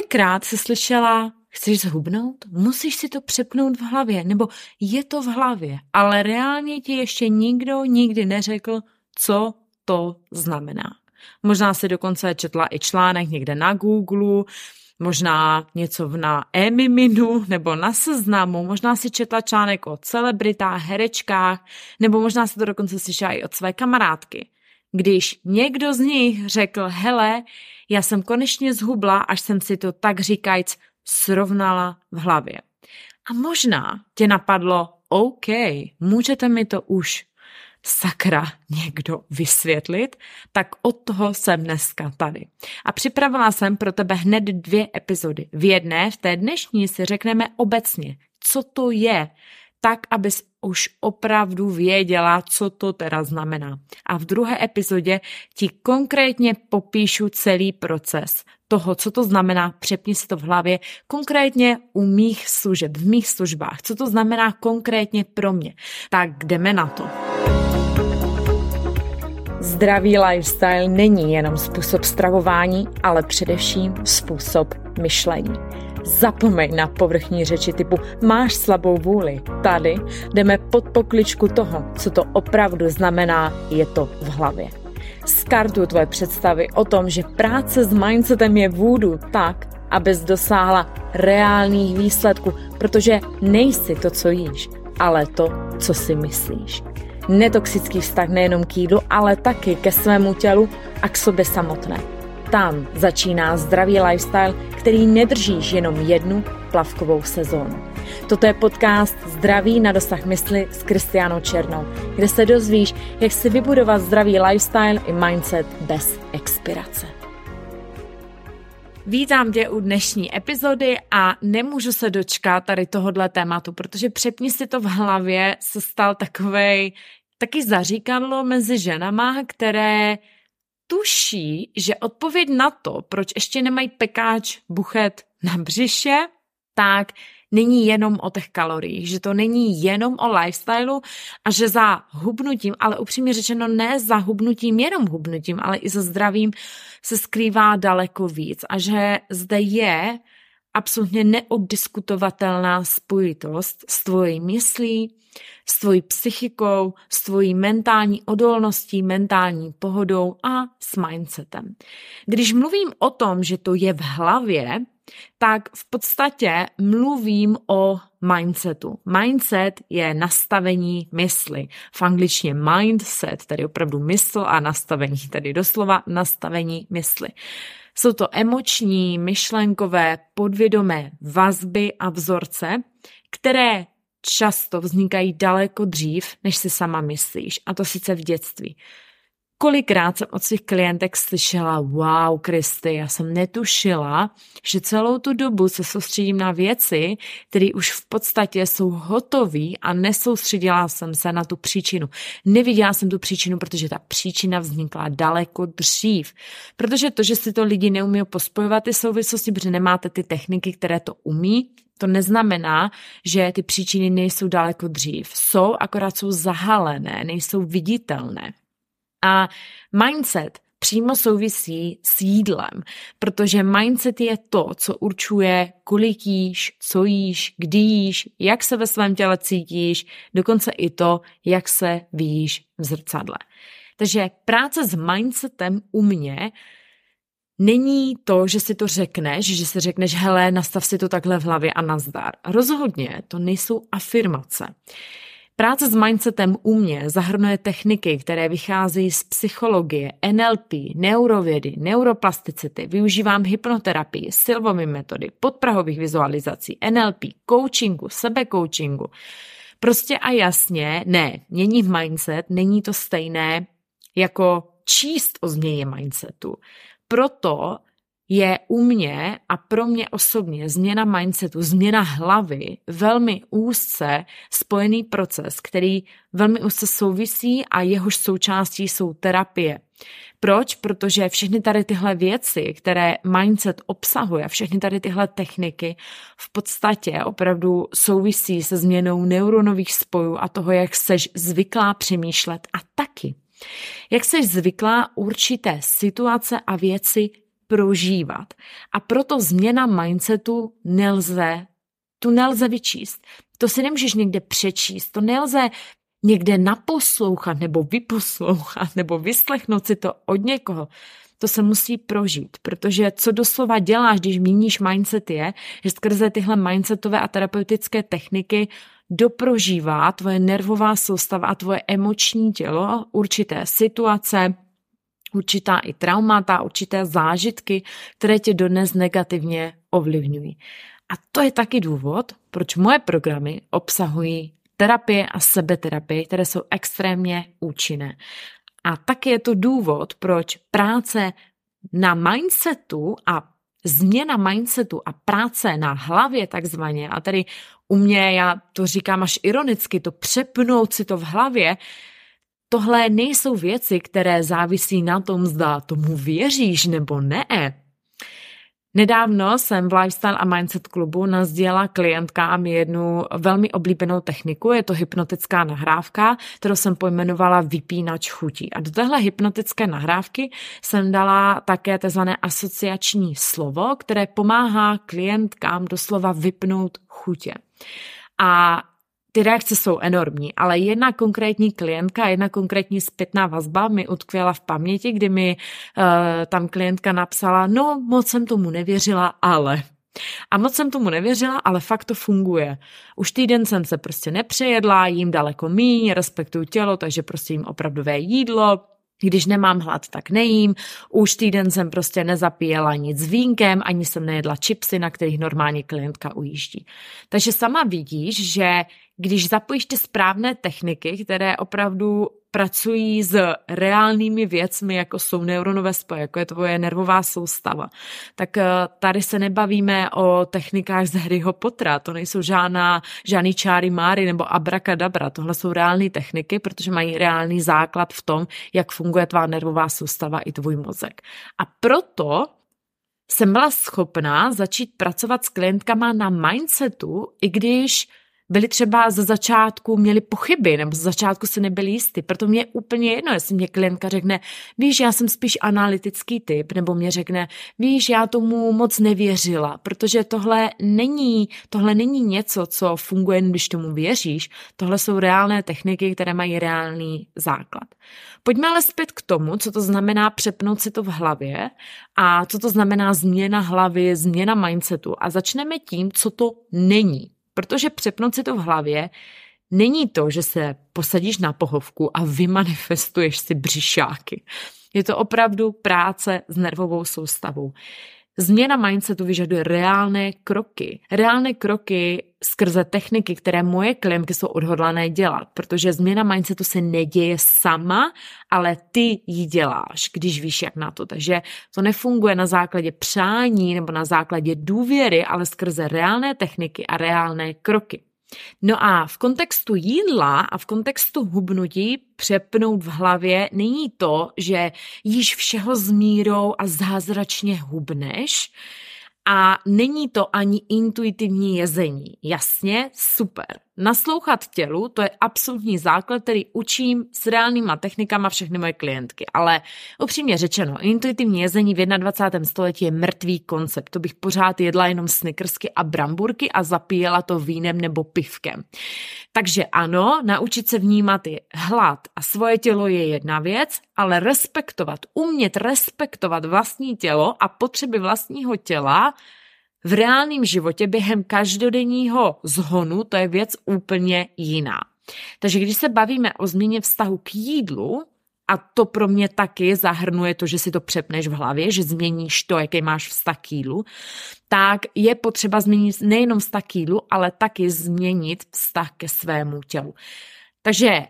Kolikrát se slyšela, chceš zhubnout? Musíš si to přepnout v hlavě, nebo je to v hlavě, ale reálně ti ještě nikdo nikdy neřekl, co to znamená. Možná si dokonce četla i článek někde na Google, možná něco na Emiminu nebo na seznamu, možná si četla článek o celebritách, herečkách, nebo možná si to dokonce slyšela i od své kamarádky. Když někdo z nich řekl, hele, já jsem konečně zhubla, až jsem si to tak říkajíc srovnala v hlavě. A možná tě napadlo, OK, můžete mi to už sakra někdo vysvětlit, tak od toho jsem dneska tady. A připravila jsem pro tebe hned dvě epizody. V jedné, v té dnešní, si řekneme obecně, co to je, tak, abys už opravdu věděla, co to teda znamená. A v druhé epizodě ti konkrétně popíšu celý proces toho, co to znamená, přepni si to v hlavě, konkrétně u mých služeb, v mých službách, co to znamená konkrétně pro mě. Tak jdeme na to. Zdravý lifestyle není jenom způsob stravování, ale především způsob myšlení. Zapomeň na povrchní řeči typu máš slabou vůli. Tady jdeme pod pokličku toho, co to opravdu znamená, je to v hlavě. Skartuju tvoje představy o tom, že práce s mindsetem je vůdu tak, abys dosáhla reálných výsledků, protože nejsi to, co jíš, ale to, co si myslíš netoxický vztah nejenom k jídlu, ale taky ke svému tělu a k sobě samotné. Tam začíná zdravý lifestyle, který nedržíš jenom jednu plavkovou sezónu. Toto je podcast Zdraví na dosah mysli s Kristiánou Černou, kde se dozvíš, jak si vybudovat zdravý lifestyle i mindset bez expirace. Vítám tě u dnešní epizody a nemůžu se dočkat tady tohohle tématu, protože přepni si to v hlavě se stal takovej taky zaříkadlo mezi ženama, které tuší, že odpověď na to, proč ještě nemají pekáč buchet na břiše, tak není jenom o těch kaloriích, že to není jenom o lifestylu a že za hubnutím, ale upřímně řečeno ne za hubnutím, jenom hubnutím, ale i za zdravím se skrývá daleko víc a že zde je absolutně neoddiskutovatelná spojitost s tvojí myslí, s tvojí psychikou, s tvojí mentální odolností, mentální pohodou a s mindsetem. Když mluvím o tom, že to je v hlavě, tak v podstatě mluvím o mindsetu. Mindset je nastavení mysli. V angličtině mindset, tedy opravdu mysl a nastavení, tedy doslova nastavení mysli. Jsou to emoční, myšlenkové, podvědomé vazby a vzorce, které často vznikají daleko dřív, než si sama myslíš, a to sice v dětství. Kolikrát jsem od svých klientek slyšela, wow, Kristy, já jsem netušila, že celou tu dobu se soustředím na věci, které už v podstatě jsou hotové a nesoustředila jsem se na tu příčinu. Neviděla jsem tu příčinu, protože ta příčina vznikla daleko dřív. Protože to, že si to lidi neumí pospojovat ty souvislosti, protože nemáte ty techniky, které to umí, to neznamená, že ty příčiny nejsou daleko dřív. Jsou, akorát jsou zahalené, nejsou viditelné. A mindset přímo souvisí s jídlem, protože mindset je to, co určuje, kolik jíš, co jíš, kdy jíš, jak se ve svém těle cítíš, dokonce i to, jak se vidíš v zrcadle. Takže práce s mindsetem u mě není to, že si to řekneš, že si řekneš, hele, nastav si to takhle v hlavě a nazdar. Rozhodně to nejsou afirmace. Práce s mindsetem u mě zahrnuje techniky, které vycházejí z psychologie, NLP, neurovědy, neuroplasticity, využívám hypnoterapii, silvové metody, podprahových vizualizací, NLP, coachingu, sebecoachingu. Prostě a jasně, ne, mění mindset není to stejné jako číst o změně mindsetu. Proto je u mě a pro mě osobně změna mindsetu, změna hlavy velmi úzce spojený proces, který velmi úzce souvisí a jehož součástí jsou terapie. Proč? Protože všechny tady tyhle věci, které mindset obsahuje, všechny tady tyhle techniky v podstatě opravdu souvisí se změnou neuronových spojů a toho, jak seš zvyklá přemýšlet a taky jak seš zvyklá určité situace a věci prožívat. A proto změna mindsetu nelze, tu nelze vyčíst. To si nemůžeš někde přečíst, to nelze někde naposlouchat nebo vyposlouchat nebo vyslechnout si to od někoho. To se musí prožít, protože co doslova děláš, když měníš mindset je, že skrze tyhle mindsetové a terapeutické techniky doprožívá tvoje nervová soustava a tvoje emoční tělo určité situace, určitá i traumata, určité zážitky, které tě dodnes negativně ovlivňují. A to je taky důvod, proč moje programy obsahují terapie a sebeterapie, které jsou extrémně účinné. A taky je to důvod, proč práce na mindsetu a změna mindsetu a práce na hlavě takzvaně, a tady u mě, já to říkám až ironicky, to přepnout si to v hlavě, tohle nejsou věci, které závisí na tom, zda tomu věříš nebo ne. Nedávno jsem v Lifestyle a Mindset klubu nazděla klientkám jednu velmi oblíbenou techniku, je to hypnotická nahrávka, kterou jsem pojmenovala vypínač chutí. A do téhle hypnotické nahrávky jsem dala také tzv. asociační slovo, které pomáhá klientkám doslova vypnout chutě. A ty reakce jsou enormní, ale jedna konkrétní klientka, jedna konkrétní zpětná vazba mi utkvěla v paměti, kdy mi uh, tam klientka napsala, no moc jsem tomu nevěřila, ale... A moc jsem tomu nevěřila, ale fakt to funguje. Už týden jsem se prostě nepřejedla, jím daleko míň, respektuju tělo, takže prostě jím opravdové jídlo, když nemám hlad, tak nejím. Už týden jsem prostě nezapíjela nic vínkem, ani jsem nejedla čipsy, na kterých normálně klientka ujíždí. Takže sama vidíš, že když zapojíš ty správné techniky, které opravdu pracují s reálnými věcmi, jako jsou neuronové spoje, jako je tvoje nervová soustava, tak eh, tady se nebavíme o technikách z Harryho Pottera, to nejsou žádná, žádný čáry máry nebo abrakadabra, tohle jsou reální techniky, protože mají reálný základ v tom, jak funguje tvá nervová soustava i tvůj mozek. A proto jsem byla schopná začít pracovat s klientkama na mindsetu, i když byli třeba za začátku, měli pochyby, nebo za začátku se nebyli jistý. Proto mě je úplně jedno, jestli mě klientka řekne, víš, já jsem spíš analytický typ, nebo mě řekne, víš, já tomu moc nevěřila, protože tohle není, tohle není něco, co funguje když tomu věříš. Tohle jsou reálné techniky, které mají reálný základ. Pojďme ale zpět k tomu, co to znamená přepnout si to v hlavě a co to znamená změna hlavy, změna mindsetu. A začneme tím, co to není. Protože přepnout si to v hlavě není to, že se posadíš na pohovku a vymanifestuješ si břišáky. Je to opravdu práce s nervovou soustavou. Změna mindsetu vyžaduje reálné kroky. Reálné kroky skrze techniky, které moje klientky jsou odhodlané dělat, protože změna mindsetu se neděje sama, ale ty ji děláš, když víš, jak na to. Takže to nefunguje na základě přání nebo na základě důvěry, ale skrze reálné techniky a reálné kroky. No a v kontextu jídla a v kontextu hubnutí přepnout v hlavě není to, že jíš všeho s mírou a zázračně hubneš, a není to ani intuitivní jezení. Jasně, super. Naslouchat tělu, to je absolutní základ, který učím s reálnýma technikama všechny moje klientky. Ale upřímně řečeno, intuitivní jezení v 21. století je mrtvý koncept. To bych pořád jedla jenom snickersky a bramburky a zapíjela to vínem nebo pivkem. Takže ano, naučit se vnímat je hlad a svoje tělo je jedna věc, ale respektovat, umět respektovat vlastní tělo a potřeby vlastního těla v reálném životě během každodenního zhonu to je věc úplně jiná. Takže když se bavíme o změně vztahu k jídlu, a to pro mě taky zahrnuje to, že si to přepneš v hlavě, že změníš to, jaký máš vztah k jídlu, tak je potřeba změnit nejenom vztah k jídlu, ale taky změnit vztah ke svému tělu. Takže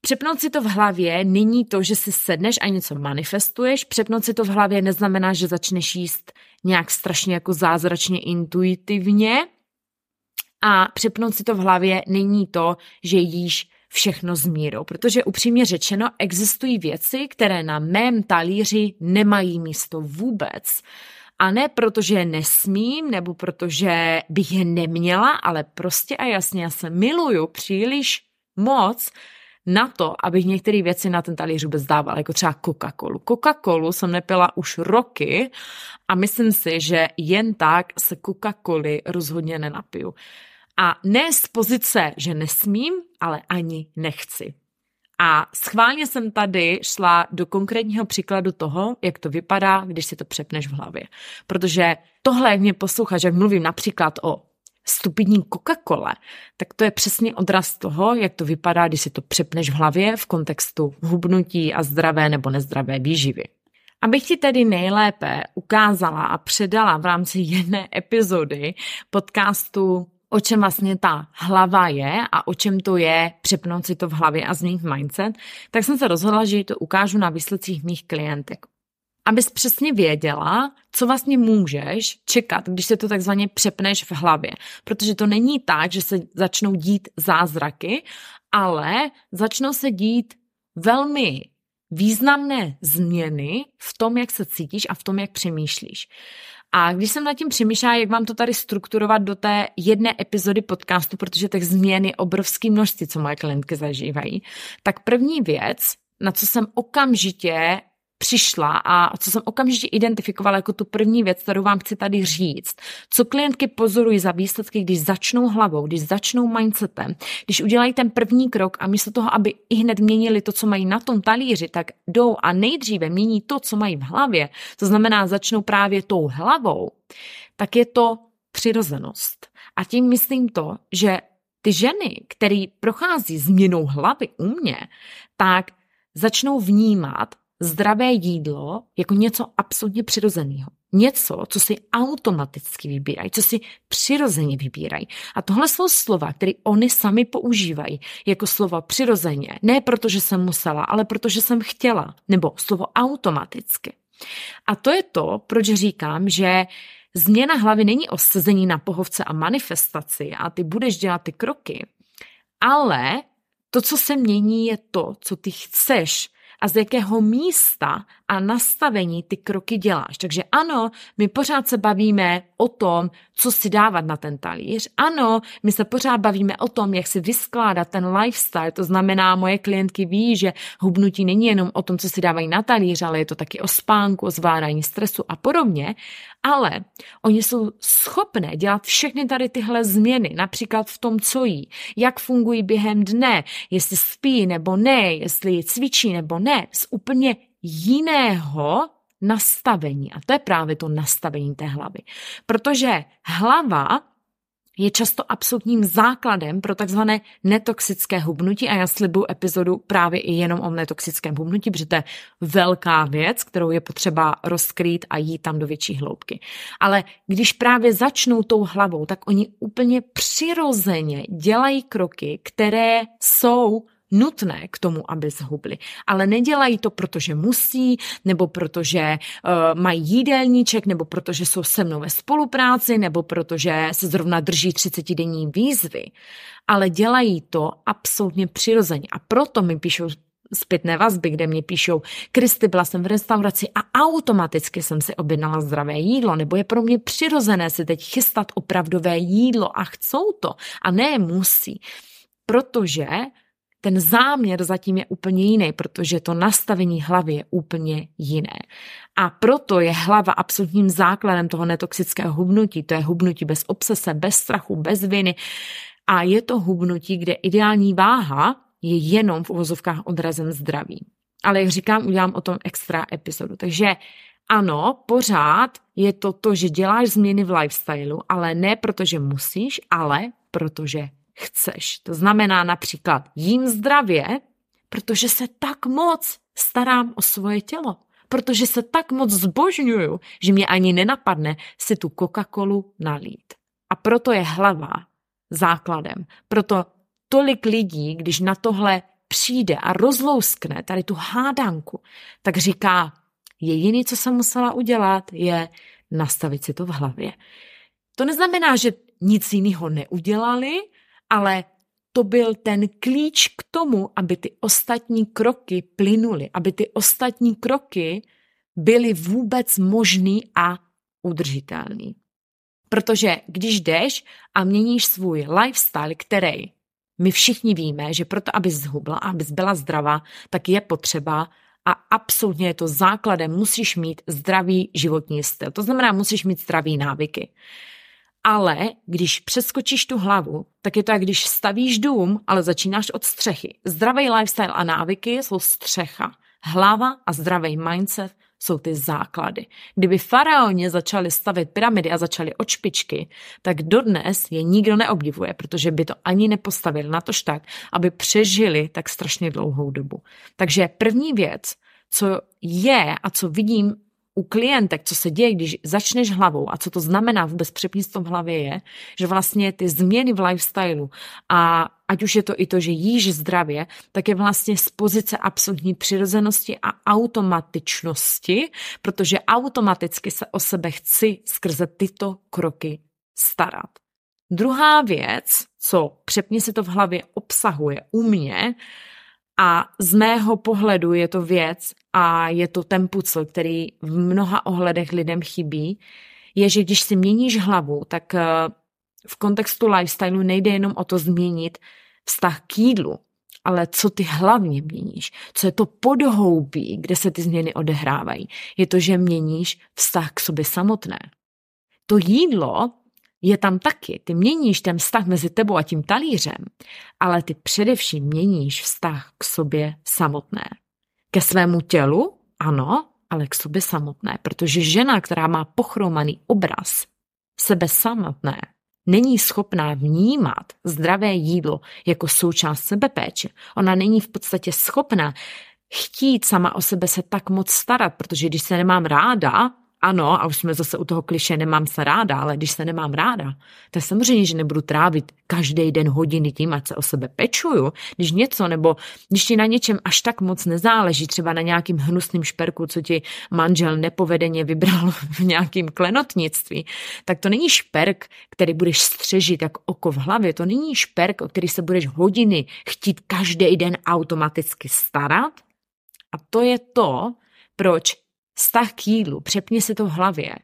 Přepnout si to v hlavě není to, že si sedneš a něco manifestuješ. Přepnout si to v hlavě neznamená, že začneš jíst nějak strašně jako zázračně intuitivně. A přepnout si to v hlavě není to, že jíš všechno s mírou, protože upřímně řečeno existují věci, které na mém talíři nemají místo vůbec. A ne protože je nesmím, nebo protože bych je neměla, ale prostě a jasně já se miluju příliš moc na to, abych některé věci na ten talíř vůbec dávala, jako třeba Coca-Colu. Coca-Colu jsem nepila už roky a myslím si, že jen tak se Coca-Coly rozhodně nenapiju. A ne z pozice, že nesmím, ale ani nechci. A schválně jsem tady šla do konkrétního příkladu toho, jak to vypadá, když si to přepneš v hlavě. Protože tohle, jak mě posloucháš, jak mluvím například o stupidní Coca-Cola, tak to je přesně odraz toho, jak to vypadá, když si to přepneš v hlavě v kontextu hubnutí a zdravé nebo nezdravé výživy. Abych ti tedy nejlépe ukázala a předala v rámci jedné epizody podcastu o čem vlastně ta hlava je a o čem to je přepnout si to v hlavě a změnit mindset, tak jsem se rozhodla, že to ukážu na výsledcích mých klientek. Abys přesně věděla, co vlastně můžeš čekat, když se to takzvaně přepneš v hlavě. Protože to není tak, že se začnou dít zázraky, ale začnou se dít velmi významné změny v tom, jak se cítíš a v tom, jak přemýšlíš. A když jsem nad tím přemýšlela, jak vám to tady strukturovat do té jedné epizody podcastu, protože těch změn je obrovský množství, co moje klientky zažívají, tak první věc, na co jsem okamžitě přišla a co jsem okamžitě identifikovala jako tu první věc, kterou vám chci tady říct. Co klientky pozorují za výsledky, když začnou hlavou, když začnou mindsetem, když udělají ten první krok a místo toho, aby i hned měnili to, co mají na tom talíři, tak jdou a nejdříve mění to, co mají v hlavě, to znamená začnou právě tou hlavou, tak je to přirozenost. A tím myslím to, že ty ženy, které prochází změnou hlavy u mě, tak začnou vnímat zdravé jídlo jako něco absolutně přirozeného. Něco, co si automaticky vybírají, co si přirozeně vybírají. A tohle jsou slova, které oni sami používají jako slovo přirozeně. Ne protože jsem musela, ale protože jsem chtěla. Nebo slovo automaticky. A to je to, proč říkám, že změna hlavy není o sezení na pohovce a manifestaci a ty budeš dělat ty kroky, ale to, co se mění, je to, co ty chceš a z jakého místa a nastavení ty kroky děláš. Takže ano, my pořád se bavíme o tom, co si dávat na ten talíř. Ano, my se pořád bavíme o tom, jak si vyskládat ten lifestyle. To znamená, moje klientky ví, že hubnutí není jenom o tom, co si dávají na talíř, ale je to taky o spánku, o zvládání stresu a podobně. Ale oni jsou schopné dělat všechny tady tyhle změny, například v tom, co jí, jak fungují během dne, jestli spí nebo ne, jestli cvičí nebo ne, z úplně jiného nastavení. A to je právě to nastavení té hlavy. Protože hlava je často absolutním základem pro takzvané netoxické hubnutí a já slibuju epizodu právě i jenom o netoxickém hubnutí, protože to je velká věc, kterou je potřeba rozkrýt a jít tam do větší hloubky. Ale když právě začnou tou hlavou, tak oni úplně přirozeně dělají kroky, které jsou nutné k tomu, aby zhubli. Ale nedělají to, protože musí, nebo protože uh, mají jídelníček, nebo protože jsou se mnou ve spolupráci, nebo protože se zrovna drží 30-denní výzvy. Ale dělají to absolutně přirozeně. A proto mi píšou zpětné vazby, kde mě píšou, Kristy, byla jsem v restauraci a automaticky jsem si objednala zdravé jídlo, nebo je pro mě přirozené si teď chystat opravdové jídlo a chcou to a ne musí. Protože ten záměr zatím je úplně jiný, protože to nastavení hlavy je úplně jiné. A proto je hlava absolutním základem toho netoxického hubnutí. To je hubnutí bez obsese, bez strachu, bez viny. A je to hubnutí, kde ideální váha je jenom v uvozovkách odrazem zdraví. Ale jak říkám, udělám o tom extra epizodu. Takže ano, pořád je to to, že děláš změny v lifestylu, ale ne protože musíš, ale protože chceš. To znamená například jím zdravě, protože se tak moc starám o svoje tělo. Protože se tak moc zbožňuju, že mě ani nenapadne si tu Coca-Colu nalít. A proto je hlava základem. Proto tolik lidí, když na tohle přijde a rozlouskne tady tu hádanku, tak říká, jediné, co jsem musela udělat, je nastavit si to v hlavě. To neznamená, že nic jiného neudělali, ale to byl ten klíč k tomu, aby ty ostatní kroky plynuly, aby ty ostatní kroky byly vůbec možný a udržitelný. Protože když jdeš a měníš svůj lifestyle, který My všichni víme, že proto, abys zhubla a abys byla zdravá, tak je potřeba a absolutně je to základem, musíš mít zdravý životní styl. To znamená, musíš mít zdravý návyky. Ale když přeskočíš tu hlavu, tak je to jak když stavíš dům, ale začínáš od střechy. Zdravý lifestyle a návyky jsou střecha. Hlava a zdravý mindset jsou ty základy. Kdyby faraoni začali stavět pyramidy a začali od špičky, tak dodnes je nikdo neobdivuje, protože by to ani nepostavili na tož tak, aby přežili tak strašně dlouhou dobu. Takže první věc, co je a co vidím u klientek, co se děje, když začneš hlavou a co to znamená vůbec přepnit v hlavě je, že vlastně ty změny v lifestylu a ať už je to i to, že jíš zdravě, tak je vlastně z pozice absolutní přirozenosti a automatičnosti, protože automaticky se o sebe chci skrze tyto kroky starat. Druhá věc, co přepni si to v hlavě obsahuje u mě, a z mého pohledu je to věc a je to ten pucl, který v mnoha ohledech lidem chybí, je, že když si měníš hlavu, tak eh, v kontextu lifestylu nejde jenom o to změnit vztah k jídlu, ale co ty hlavně měníš, co je to podhoubí, kde se ty změny odehrávají, je to, že měníš vztah k sobě samotné. To jídlo je tam taky. Ty měníš ten vztah mezi tebou a tím talířem, ale ty především měníš vztah k sobě samotné. Ke svému tělu, ano, ale k sobě samotné, protože žena, která má pochromaný obraz sebe samotné, není schopná vnímat zdravé jídlo jako součást sebepéče. Ona není v podstatě schopná chtít sama o sebe se tak moc starat, protože když se nemám ráda, ano, a už jsme zase u toho kliše, nemám se ráda, ale když se nemám ráda, tak samozřejmě, že nebudu trávit každý den hodiny tím, ať se o sebe pečuju, když něco, nebo když ti na něčem až tak moc nezáleží, třeba na nějakým hnusným šperku, co ti manžel nepovedeně vybral v nějakým klenotnictví, tak to není šperk, který budeš střežit jak oko v hlavě, to není šperk, o který se budeš hodiny chtít každý den automaticky starat. A to je to, proč vztah k jídlu, přepni si to v hlavě,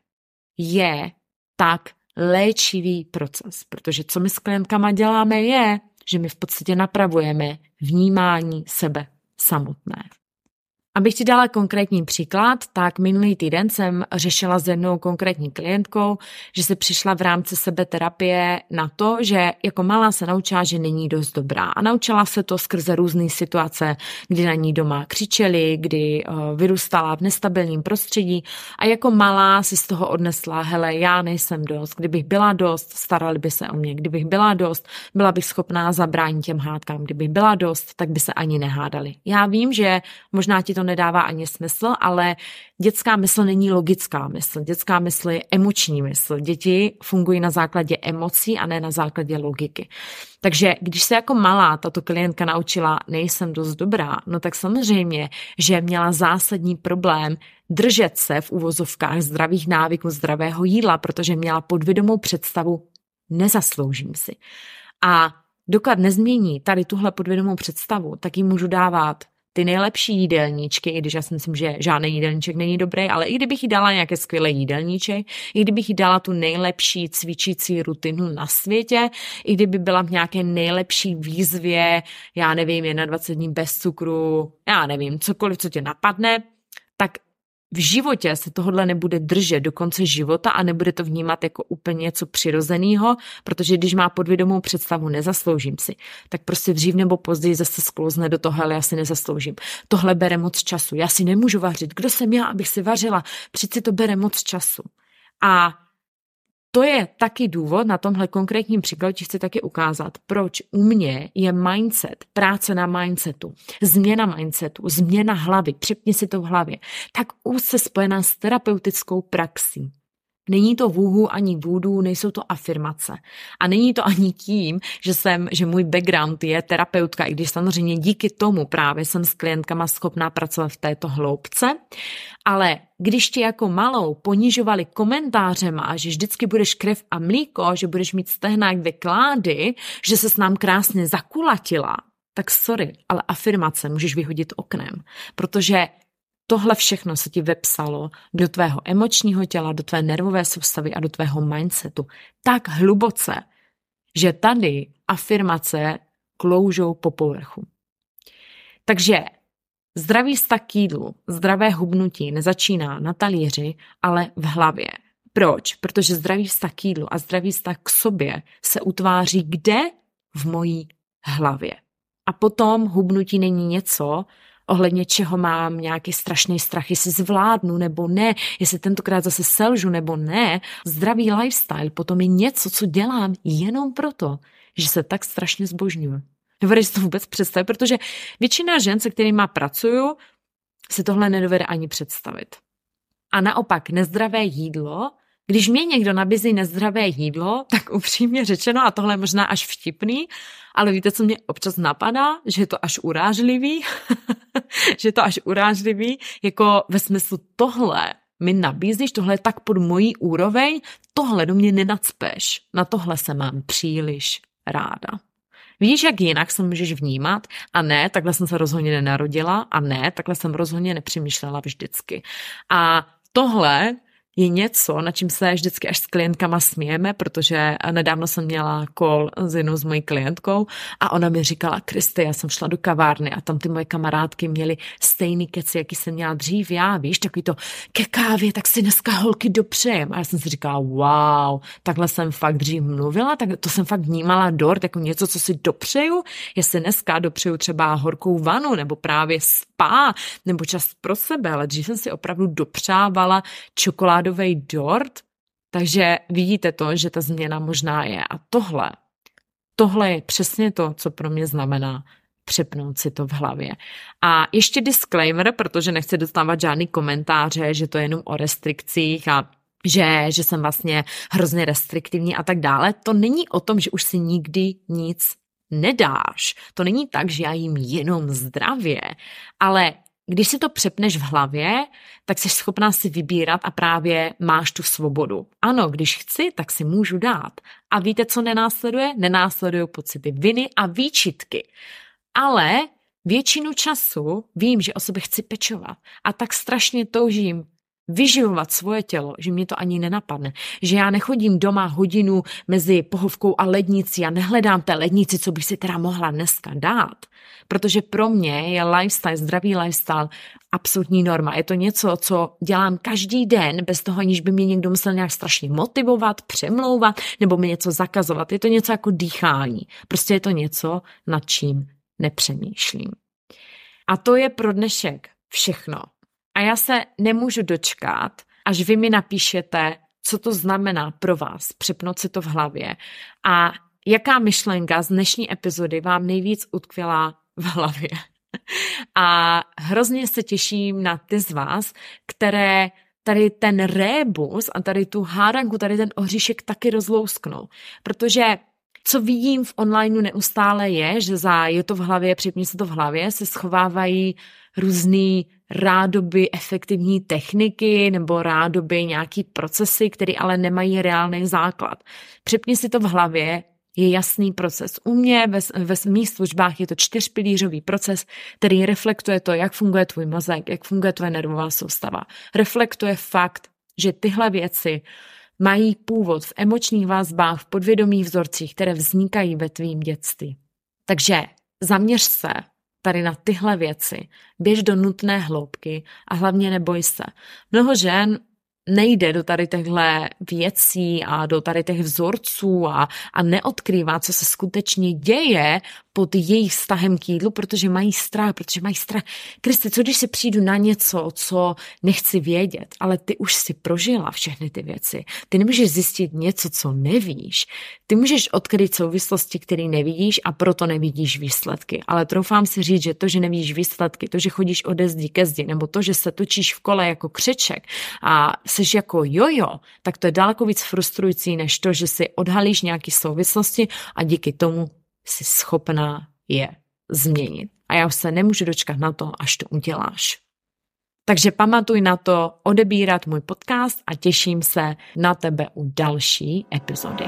je tak léčivý proces, protože co my s klientkama děláme je, že my v podstatě napravujeme vnímání sebe samotné. Abych ti dala konkrétní příklad, tak minulý týden jsem řešila s jednou konkrétní klientkou, že se přišla v rámci sebeterapie na to, že jako malá se naučila, že není dost dobrá. A naučila se to skrze různé situace, kdy na ní doma křičeli, kdy uh, vyrůstala v nestabilním prostředí a jako malá si z toho odnesla, hele, já nejsem dost, kdybych byla dost, starali by se o mě, kdybych byla dost, byla bych schopná zabránit těm hádkám, kdybych byla dost, tak by se ani nehádali. Já vím, že možná ti to nedává ani smysl, ale dětská mysl není logická mysl. Dětská mysl je emoční mysl. Děti fungují na základě emocí a ne na základě logiky. Takže když se jako malá tato klientka naučila, nejsem dost dobrá, no tak samozřejmě, že měla zásadní problém držet se v uvozovkách zdravých návyků, zdravého jídla, protože měla podvědomou představu, nezasloužím si. A dokud nezmění tady tuhle podvědomou představu, tak jí můžu dávat ty nejlepší jídelníčky, i když já si myslím, že žádný jídelníček není dobrý, ale i kdybych jí dala nějaké skvělé jídelníček, i kdybych jí dala tu nejlepší cvičící rutinu na světě, i kdyby byla v nějaké nejlepší výzvě, já nevím, 21 dní bez cukru, já nevím, cokoliv, co tě napadne, tak v životě se tohle nebude držet do konce života a nebude to vnímat jako úplně něco přirozeného, protože když má podvědomou představu, nezasloužím si, tak prostě dřív nebo později zase sklouzne do toho, ale já si nezasloužím. Tohle bere moc času, já si nemůžu vařit. Kdo jsem já, abych si vařila? Přeci to bere moc času. A to je taky důvod, na tomhle konkrétním příkladu chci taky ukázat, proč u mě je mindset, práce na mindsetu, změna mindsetu, změna hlavy, přepni si to v hlavě, tak úzce spojená s terapeutickou praxí. Není to vůhu ani vůdu, nejsou to afirmace. A není to ani tím, že jsem, že můj background je terapeutka, i když samozřejmě díky tomu právě jsem s klientkama schopná pracovat v této hloubce. Ale když ti jako malou ponižovali komentářema, že vždycky budeš krev a mlíko, že budeš mít stehna jak vyklády, že se s nám krásně zakulatila, tak sorry, ale afirmace můžeš vyhodit oknem, protože Tohle všechno se ti vepsalo do tvého emočního těla, do tvé nervové soustavy a do tvého mindsetu tak hluboce, že tady afirmace kloužou po povrchu. Takže zdravý vztah k jídlu, zdravé hubnutí nezačíná na talíři, ale v hlavě. Proč? Protože zdravý vztah k jídlu a zdravý vztah k sobě se utváří kde? V mojí hlavě. A potom hubnutí není něco, ohledně čeho mám nějaký strašný strach, jestli zvládnu nebo ne, jestli tentokrát zase selžu nebo ne. Zdravý lifestyle potom je něco, co dělám jenom proto, že se tak strašně zbožňuju. Nevedeš to vůbec představit, protože většina žen, se kterými pracuju, si tohle nedovede ani představit. A naopak nezdravé jídlo když mě někdo nabízí nezdravé jídlo, tak upřímně řečeno, a tohle je možná až vtipný, ale víte, co mě občas napadá? Že je to až urážlivý, že je to až urážlivý, jako ve smyslu tohle mi nabízíš, tohle je tak pod mojí úroveň, tohle do mě nenacpeš, na tohle se mám příliš ráda. Víš, jak jinak se můžeš vnímat? A ne, takhle jsem se rozhodně nenarodila a ne, takhle jsem rozhodně nepřemýšlela vždycky. A tohle je něco, na čím se vždycky až s klientkama smějeme, protože nedávno jsem měla call s jednou s mojí klientkou a ona mi říkala, Kristy, já jsem šla do kavárny a tam ty moje kamarádky měly stejný keci, jaký jsem měla dřív já, víš, takový to ke kávě, tak si dneska holky dopřejem. A já jsem si říkala, wow, takhle jsem fakt dřív mluvila, tak to jsem fakt vnímala dort jako něco, co si dopřeju, jestli dneska dopřeju třeba horkou vanu nebo právě spa nebo čas pro sebe, ale dřív jsem si opravdu dopřávala čokoládový dort, takže vidíte to, že ta změna možná je. A tohle, tohle je přesně to, co pro mě znamená přepnout si to v hlavě. A ještě disclaimer, protože nechci dostávat žádný komentáře, že to je jenom o restrikcích a že, že jsem vlastně hrozně restriktivní a tak dále. To není o tom, že už si nikdy nic nedáš. To není tak, že já jim jenom zdravě, ale když si to přepneš v hlavě, tak jsi schopná si vybírat a právě máš tu svobodu. Ano, když chci, tak si můžu dát. A víte, co nenásleduje? Nenásledují pocity viny a výčitky. Ale většinu času vím, že o sebe chci pečovat a tak strašně toužím vyživovat svoje tělo, že mě to ani nenapadne. Že já nechodím doma hodinu mezi pohovkou a lednicí a nehledám té lednici, co bych si teda mohla dneska dát. Protože pro mě je lifestyle, zdravý lifestyle absolutní norma. Je to něco, co dělám každý den, bez toho, aniž by mě někdo musel nějak strašně motivovat, přemlouvat nebo mi něco zakazovat. Je to něco jako dýchání. Prostě je to něco, nad čím nepřemýšlím. A to je pro dnešek všechno. A já se nemůžu dočkat, až vy mi napíšete, co to znamená pro vás, přepnout si to v hlavě a jaká myšlenka z dnešní epizody vám nejvíc utkvěla v hlavě. A hrozně se těším na ty z vás, které tady ten rébus a tady tu hádanku, tady ten oříšek taky rozlousknou. Protože co vidím v onlineu neustále je, že za je to v hlavě, připni se to v hlavě, se schovávají různý rádoby efektivní techniky nebo rádoby nějaký procesy, které ale nemají reálný základ. Připni si to v hlavě, je jasný proces. U mě ve, ve mých službách je to čtyřpilířový proces, který reflektuje to, jak funguje tvůj mozek, jak funguje tvoje nervová soustava. Reflektuje fakt, že tyhle věci mají původ v emočních vazbách, v podvědomých vzorcích, které vznikají ve tvým dětství. Takže zaměř se tady na tyhle věci, běž do nutné hloubky a hlavně neboj se. Mnoho žen nejde do tady těchto věcí a do tady těch vzorců a, a neodkrývá, co se skutečně děje pod jejich vztahem k jídlu, protože mají strach, protože mají strach. Kristi, co když se přijdu na něco, co nechci vědět, ale ty už si prožila všechny ty věci. Ty nemůžeš zjistit něco, co nevíš. Ty můžeš odkryt souvislosti, které nevidíš a proto nevidíš výsledky. Ale troufám si říct, že to, že nevidíš výsledky, to, že chodíš ode zdi ke zdi, nebo to, že se točíš v kole jako křeček a jsi jako jojo, tak to je daleko víc frustrující, než to, že si odhalíš nějaké souvislosti a díky tomu jsi schopná je změnit. A já už se nemůžu dočkat na to, až to uděláš. Takže pamatuj na to odebírat můj podcast a těším se na tebe u další epizody.